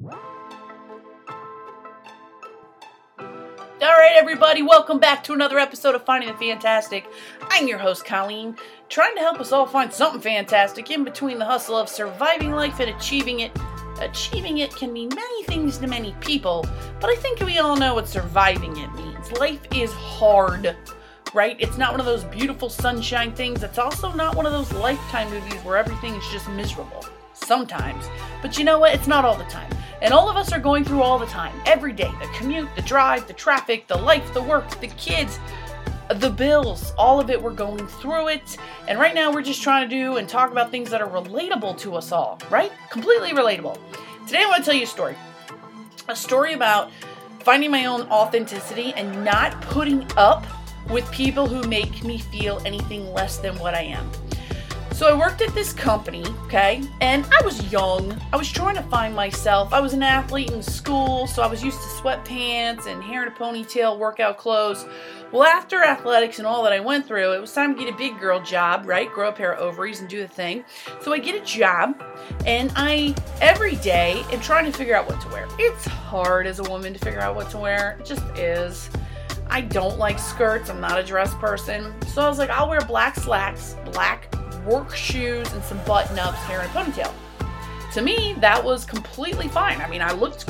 All right, everybody, welcome back to another episode of Finding the Fantastic. I'm your host, Colleen, trying to help us all find something fantastic in between the hustle of surviving life and achieving it. Achieving it can mean many things to many people, but I think we all know what surviving it means. Life is hard, right? It's not one of those beautiful sunshine things. It's also not one of those lifetime movies where everything is just miserable. Sometimes. But you know what? It's not all the time. And all of us are going through all the time, every day the commute, the drive, the traffic, the life, the work, the kids, the bills, all of it, we're going through it. And right now, we're just trying to do and talk about things that are relatable to us all, right? Completely relatable. Today, I want to tell you a story a story about finding my own authenticity and not putting up with people who make me feel anything less than what I am. So I worked at this company, okay, and I was young. I was trying to find myself. I was an athlete in school, so I was used to sweatpants and hair in a ponytail, workout clothes. Well, after athletics and all that I went through, it was time to get a big girl job, right? Grow a pair of ovaries and do the thing. So I get a job, and I every day am trying to figure out what to wear. It's hard as a woman to figure out what to wear. It just is. I don't like skirts. I'm not a dress person. So I was like, I'll wear black slacks, black work shoes and some button ups, hair and ponytail. To me, that was completely fine. I mean, I looked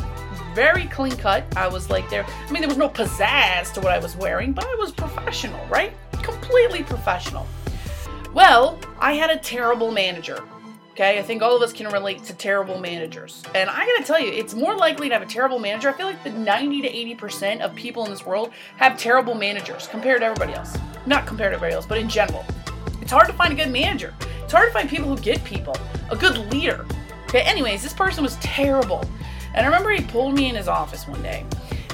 very clean cut. I was like there. I mean, there was no pizzazz to what I was wearing, but I was professional, right? Completely professional. Well, I had a terrible manager. Okay, I think all of us can relate to terrible managers. And I gotta tell you, it's more likely to have a terrible manager. I feel like the 90 to 80% of people in this world have terrible managers compared to everybody else. Not compared to everybody else, but in general. It's hard to find a good manager. It's hard to find people who get people, a good leader. Okay, anyways, this person was terrible. And I remember he pulled me in his office one day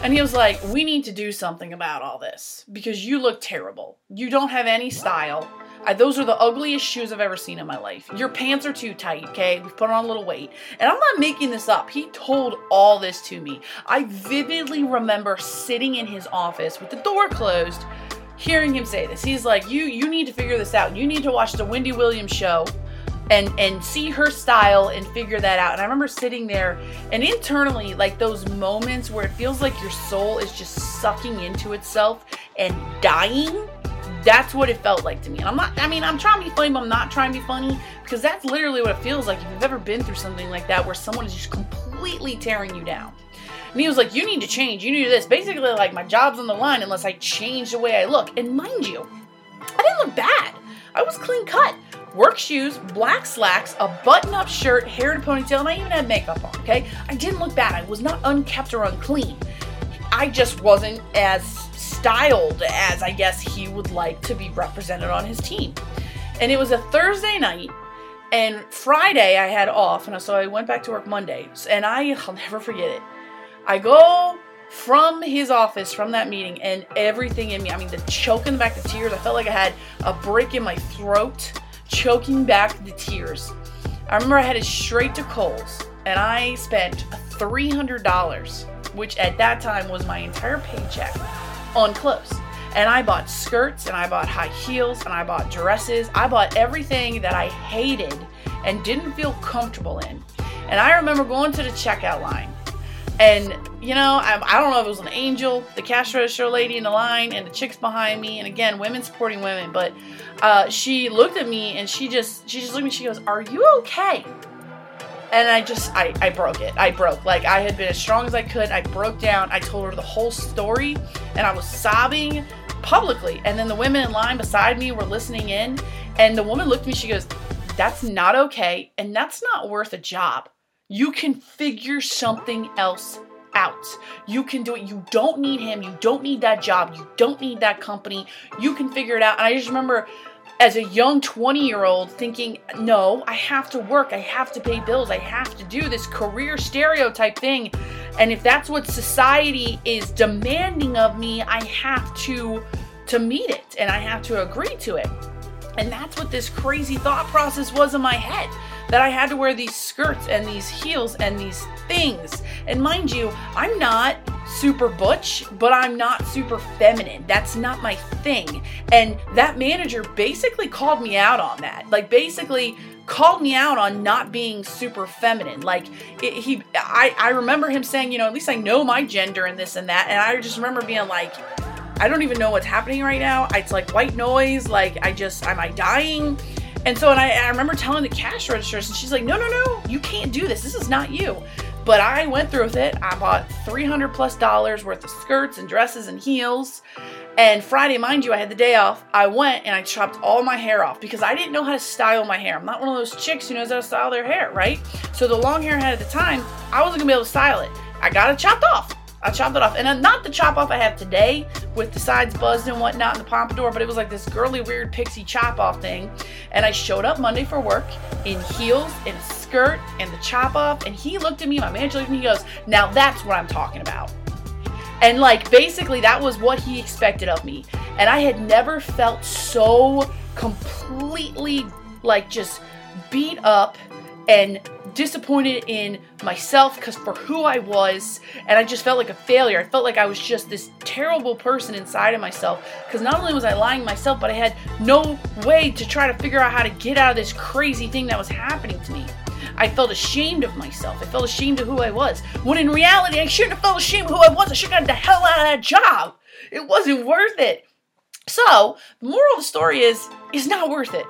and he was like, We need to do something about all this because you look terrible. You don't have any style. I, those are the ugliest shoes I've ever seen in my life. Your pants are too tight, okay? We've put on a little weight. And I'm not making this up. He told all this to me. I vividly remember sitting in his office with the door closed hearing him say this. He's like, "You you need to figure this out. You need to watch the Wendy Williams show." And, and see her style and figure that out. And I remember sitting there and internally, like those moments where it feels like your soul is just sucking into itself and dying. That's what it felt like to me. And I'm not, I mean, I'm trying to be funny, but I'm not trying to be funny because that's literally what it feels like if you've ever been through something like that where someone is just completely tearing you down. And he was like, You need to change. You need to do this. Basically, like, my job's on the line unless I change the way I look. And mind you, I didn't look bad. I was clean cut. Work shoes, black slacks, a button up shirt, hair and ponytail, and I even had makeup on, okay? I didn't look bad. I was not unkept or unclean. I just wasn't as styled as I guess he would like to be represented on his team. And it was a Thursday night, and Friday I had off, and so I went back to work Monday. And I, I'll never forget it. I go from his office from that meeting and everything in me i mean the choke in the back the tears i felt like i had a break in my throat choking back the tears. I remember i headed straight to kohl's and i spent $300 which at that time was my entire paycheck on clothes. And i bought skirts and i bought high heels and i bought dresses. I bought everything that i hated and didn't feel comfortable in. And i remember going to the checkout line and, you know, I, I, don't know if it was an angel, the cash register lady in the line, and the chicks behind me, and again, women supporting women, but uh, she looked at me and she just, she just looked at me, she goes, Are you okay? And I just, I, I broke it. I broke. Like, I had been as strong as I could. I broke down. I told her the whole story, and I was sobbing publicly. And then the women in line beside me were listening in, and the woman looked at me, she goes, That's not okay, and that's not worth a job. You can figure something else out. You can do it. You don't need him. You don't need that job. You don't need that company. You can figure it out. And I just remember as a young 20 year old thinking, no, I have to work. I have to pay bills. I have to do this career stereotype thing. And if that's what society is demanding of me, I have to to meet it and I have to agree to it. And that's what this crazy thought process was in my head that I had to wear these skirts and these heels and these things. And mind you, I'm not super butch, but I'm not super feminine. That's not my thing. And that manager basically called me out on that. Like, basically, called me out on not being super feminine. Like it, he, I, I remember him saying, you know, at least I know my gender and this and that. And I just remember being like, I don't even know what's happening right now. It's like white noise. Like I just, am I dying? And so, and I, I remember telling the cash registers, and she's like, no, no, no, you can't do this. This is not you. But I went through with it. I bought 300 plus dollars worth of skirts and dresses and heels. And Friday, mind you, I had the day off. I went and I chopped all my hair off because I didn't know how to style my hair. I'm not one of those chicks who knows how to style their hair, right? So the long hair I had at the time, I wasn't gonna be able to style it. I got it chopped off. I chopped it off. And not the chop off I have today with the sides buzzed and whatnot and the pompadour, but it was like this girly, weird pixie chop off thing. And I showed up Monday for work in heels and a skirt and the chop off. And he looked at me, my manager looked at me, he goes, Now that's what I'm talking about. And like basically that was what he expected of me. And I had never felt so completely like just beat up and disappointed in myself because for who I was, and I just felt like a failure. I felt like I was just this terrible person inside of myself because not only was I lying myself, but I had no way to try to figure out how to get out of this crazy thing that was happening to me. I felt ashamed of myself. I felt ashamed of who I was. When in reality, I shouldn't have felt ashamed of who I was. I should have gotten the hell out of that job. It wasn't worth it. So, the moral of the story is, it's not worth it.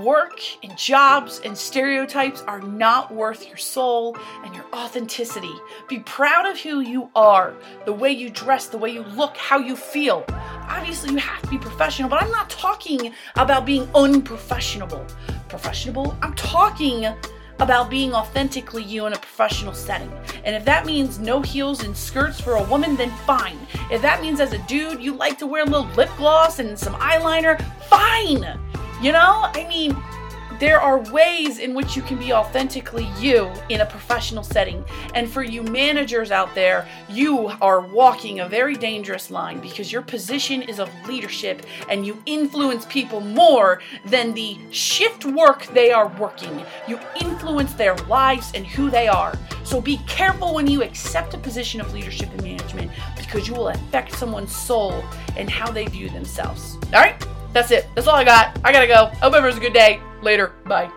Work and jobs and stereotypes are not worth your soul and your authenticity. Be proud of who you are, the way you dress, the way you look, how you feel. Obviously, you have to be professional, but I'm not talking about being unprofessional. Professional? I'm talking about being authentically you in a professional setting. And if that means no heels and skirts for a woman, then fine. If that means as a dude you like to wear a little lip gloss and some eyeliner, fine. You know, I mean, there are ways in which you can be authentically you in a professional setting. And for you managers out there, you are walking a very dangerous line because your position is of leadership and you influence people more than the shift work they are working. You influence their lives and who they are. So be careful when you accept a position of leadership and management because you will affect someone's soul and how they view themselves. All right? That's it. That's all I got. I gotta go. Hope everyone's a good day. Later. Bye.